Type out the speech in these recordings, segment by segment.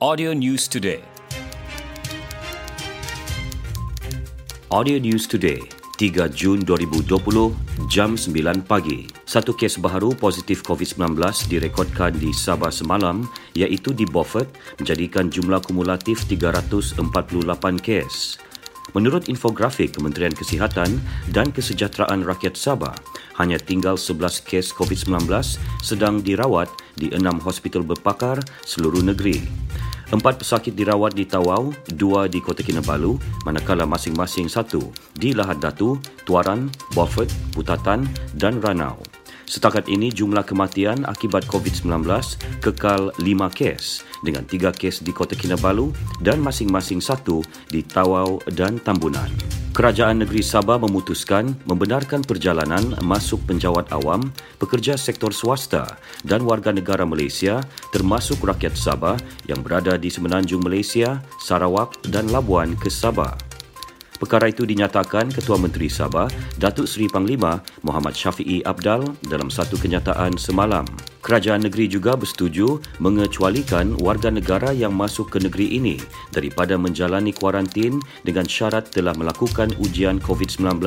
Audio News Today. Audio News Today, 3 Jun 2020, jam 9 pagi. Satu kes baharu positif COVID-19 direkodkan di Sabah semalam iaitu di Beaufort menjadikan jumlah kumulatif 348 kes. Menurut infografik Kementerian Kesihatan dan Kesejahteraan Rakyat Sabah, hanya tinggal 11 kes COVID-19 sedang dirawat di enam hospital berpakar seluruh negeri. Empat pesakit dirawat di Tawau, dua di Kota Kinabalu, manakala masing-masing satu di Lahad Datu, Tuaran, Beaufort, Putatan dan Ranau. Setakat ini jumlah kematian akibat COVID-19 kekal lima kes dengan tiga kes di Kota Kinabalu dan masing-masing satu di Tawau dan Tambunan. Kerajaan Negeri Sabah memutuskan membenarkan perjalanan masuk penjawat awam, pekerja sektor swasta dan warga negara Malaysia termasuk rakyat Sabah yang berada di semenanjung Malaysia, Sarawak dan Labuan ke Sabah. Perkara itu dinyatakan Ketua Menteri Sabah, Datuk Seri Panglima Muhammad Syafiee Abdal dalam satu kenyataan semalam. Kerajaan negeri juga bersetuju mengecualikan warga negara yang masuk ke negeri ini daripada menjalani kuarantin dengan syarat telah melakukan ujian COVID-19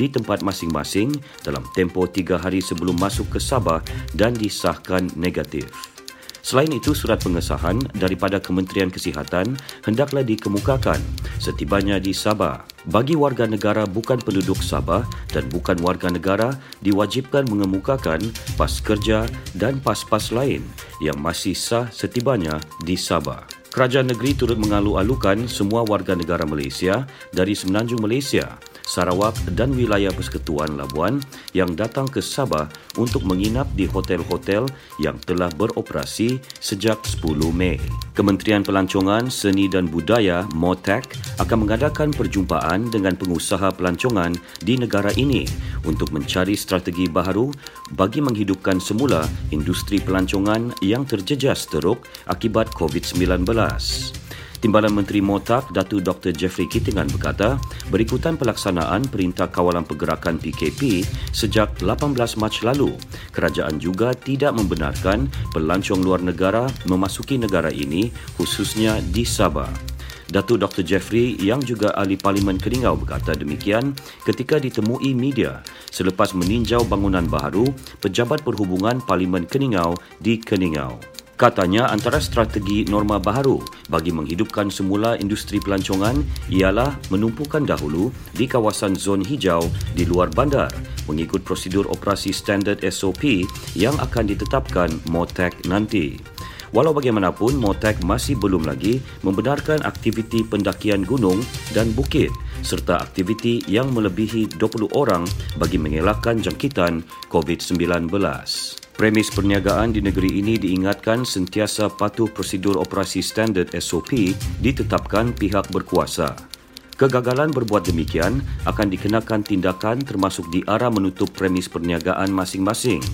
di tempat masing-masing dalam tempoh tiga hari sebelum masuk ke Sabah dan disahkan negatif. Selain itu, surat pengesahan daripada Kementerian Kesihatan hendaklah dikemukakan setibanya di Sabah. Bagi warga negara bukan penduduk Sabah dan bukan warga negara diwajibkan mengemukakan pas kerja dan pas-pas lain yang masih sah setibanya di Sabah. Kerajaan negeri turut mengalu-alukan semua warga negara Malaysia dari semenanjung Malaysia Sarawak dan wilayah Persekutuan Labuan yang datang ke Sabah untuk menginap di hotel-hotel yang telah beroperasi sejak 10 Mei. Kementerian Pelancongan, Seni dan Budaya MOTAC akan mengadakan perjumpaan dengan pengusaha pelancongan di negara ini untuk mencari strategi baharu bagi menghidupkan semula industri pelancongan yang terjejas teruk akibat COVID-19. Timbalan Menteri Motak, Datu Dr. Jeffrey Kittingan berkata, berikutan pelaksanaan Perintah Kawalan Pergerakan PKP sejak 18 Mac lalu, kerajaan juga tidak membenarkan pelancong luar negara memasuki negara ini khususnya di Sabah. Datu Dr. Jeffrey yang juga ahli Parlimen Keningau berkata demikian ketika ditemui media selepas meninjau bangunan baru Pejabat Perhubungan Parlimen Keningau di Keningau. Katanya antara strategi norma baharu bagi menghidupkan semula industri pelancongan ialah menumpukan dahulu di kawasan zon hijau di luar bandar mengikut prosedur operasi standard SOP yang akan ditetapkan MOTEC nanti. Walau bagaimanapun, MOTEC masih belum lagi membenarkan aktiviti pendakian gunung dan bukit serta aktiviti yang melebihi 20 orang bagi mengelakkan jangkitan COVID-19. Premis perniagaan di negeri ini diingatkan sentiasa patuh prosedur operasi standard SOP ditetapkan pihak berkuasa. Kegagalan berbuat demikian akan dikenakan tindakan termasuk di arah menutup premis perniagaan masing-masing.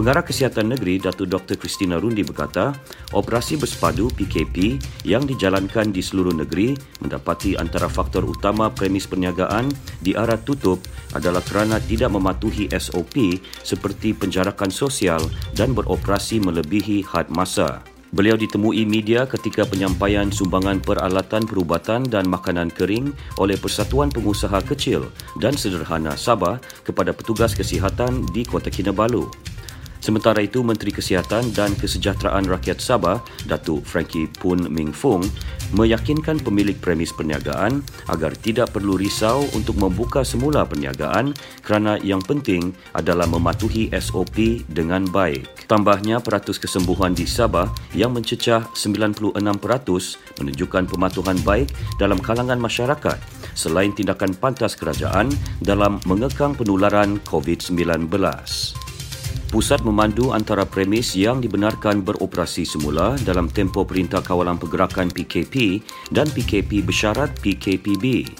Pengarah Kesihatan Negeri Datuk Dr. Christina Rundi berkata, operasi bersepadu PKP yang dijalankan di seluruh negeri mendapati antara faktor utama premis perniagaan di arah tutup adalah kerana tidak mematuhi SOP seperti penjarakan sosial dan beroperasi melebihi had masa. Beliau ditemui media ketika penyampaian sumbangan peralatan perubatan dan makanan kering oleh Persatuan Pengusaha Kecil dan Sederhana Sabah kepada petugas kesihatan di Kota Kinabalu. Sementara itu, Menteri Kesihatan dan Kesejahteraan Rakyat Sabah, Datuk Frankie Pun Ming Fung, meyakinkan pemilik premis perniagaan agar tidak perlu risau untuk membuka semula perniagaan kerana yang penting adalah mematuhi SOP dengan baik. Tambahnya, peratus kesembuhan di Sabah yang mencecah 96% menunjukkan pematuhan baik dalam kalangan masyarakat selain tindakan pantas kerajaan dalam mengekang penularan COVID-19. Pusat memandu antara premis yang dibenarkan beroperasi semula dalam tempoh Perintah Kawalan Pergerakan PKP dan PKP bersyarat PKPB.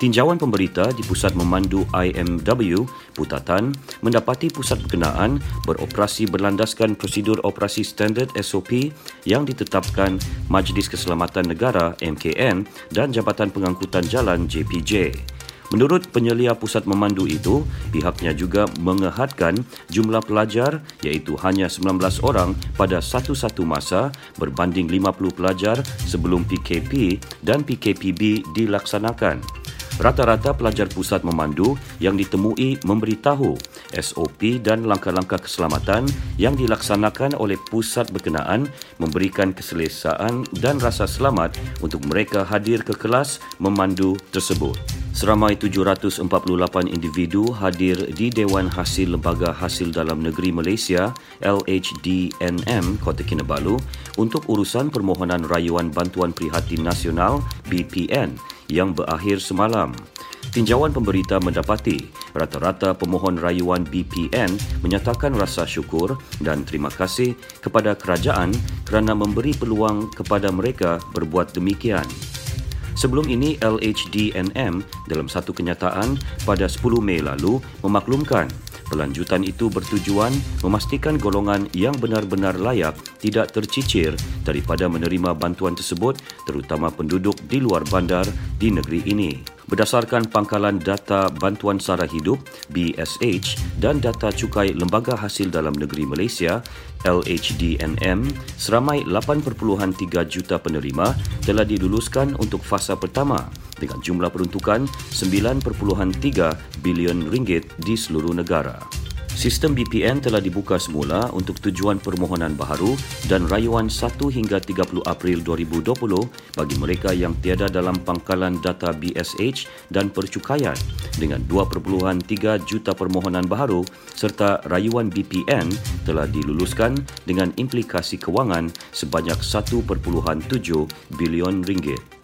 Tinjauan pemberita di Pusat Memandu IMW, Putatan, mendapati pusat berkenaan beroperasi berlandaskan prosedur operasi standard SOP yang ditetapkan Majlis Keselamatan Negara MKN dan Jabatan Pengangkutan Jalan JPJ. Menurut penyelia pusat memandu itu, pihaknya juga mengehadkan jumlah pelajar iaitu hanya 19 orang pada satu-satu masa berbanding 50 pelajar sebelum PKP dan PKPB dilaksanakan. Rata-rata pelajar pusat memandu yang ditemui memberitahu SOP dan langkah-langkah keselamatan yang dilaksanakan oleh pusat berkenaan memberikan keselesaan dan rasa selamat untuk mereka hadir ke kelas memandu tersebut. Seramai 748 individu hadir di Dewan Hasil Lembaga Hasil Dalam Negeri Malaysia LHDNM Kota Kinabalu untuk urusan permohonan rayuan bantuan prihatin nasional BPN yang berakhir semalam. Tinjauan pemberita mendapati rata-rata pemohon rayuan BPN menyatakan rasa syukur dan terima kasih kepada kerajaan kerana memberi peluang kepada mereka berbuat demikian. Sebelum ini, LHDNM dalam satu kenyataan pada 10 Mei lalu memaklumkan pelanjutan itu bertujuan memastikan golongan yang benar-benar layak tidak tercicir daripada menerima bantuan tersebut terutama penduduk di luar bandar di negeri ini. Berdasarkan pangkalan data Bantuan Sara Hidup BSH dan data cukai Lembaga Hasil Dalam Negeri Malaysia LHDNM, seramai 8.3 juta penerima telah diluluskan untuk fasa pertama dengan jumlah peruntukan 9.3 bilion ringgit di seluruh negara. Sistem BPN telah dibuka semula untuk tujuan permohonan baharu dan rayuan 1 hingga 30 April 2020 bagi mereka yang tiada dalam pangkalan data BSH dan percukaian dengan 2.3 juta permohonan baharu serta rayuan BPN telah diluluskan dengan implikasi kewangan sebanyak 1.7 bilion ringgit.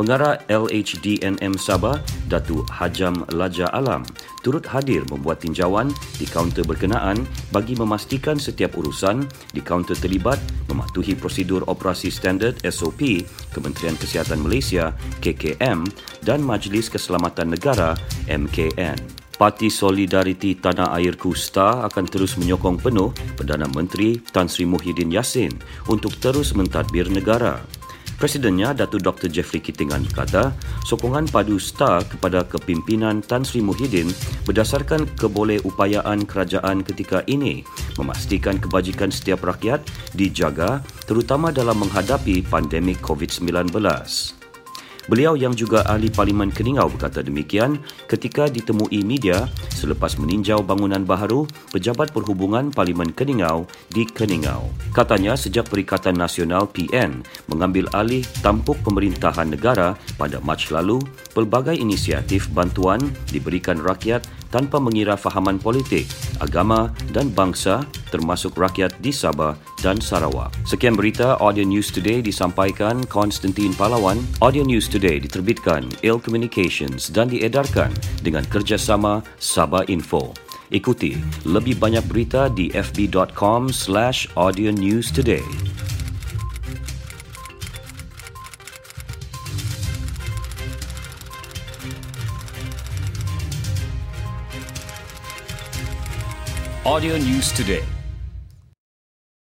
Pengarah LHDNM Sabah, Datuk Hajam Laja Alam, turut hadir membuat tinjauan di kaunter berkenaan bagi memastikan setiap urusan di kaunter terlibat mematuhi prosedur operasi standard SOP Kementerian Kesihatan Malaysia KKM dan Majlis Keselamatan Negara MKN. Parti Solidariti Tanah Air Kusta akan terus menyokong penuh Perdana Menteri Tan Sri Muhyiddin Yassin untuk terus mentadbir negara. Presidennya Datuk Dr. Jeffrey Kittingan berkata, sokongan padu STAR kepada kepimpinan Tan Sri Muhyiddin berdasarkan kebolehupayaan kerajaan ketika ini memastikan kebajikan setiap rakyat dijaga terutama dalam menghadapi pandemik COVID-19. Beliau yang juga ahli Parlimen Keningau berkata demikian ketika ditemui media selepas meninjau bangunan baharu Pejabat Perhubungan Parlimen Keningau di Keningau. Katanya sejak Perikatan Nasional PN mengambil alih tampuk pemerintahan negara pada Mac lalu, pelbagai inisiatif bantuan diberikan rakyat tanpa mengira fahaman politik, agama dan bangsa termasuk rakyat di Sabah dan Sarawak. Sekian berita Audio News Today disampaikan Konstantin Palawan. Audio News Today diterbitkan Il Communications dan diedarkan dengan kerjasama Sabah Info. Ikuti lebih banyak berita di fb.com slash audio news today. Audio News Today.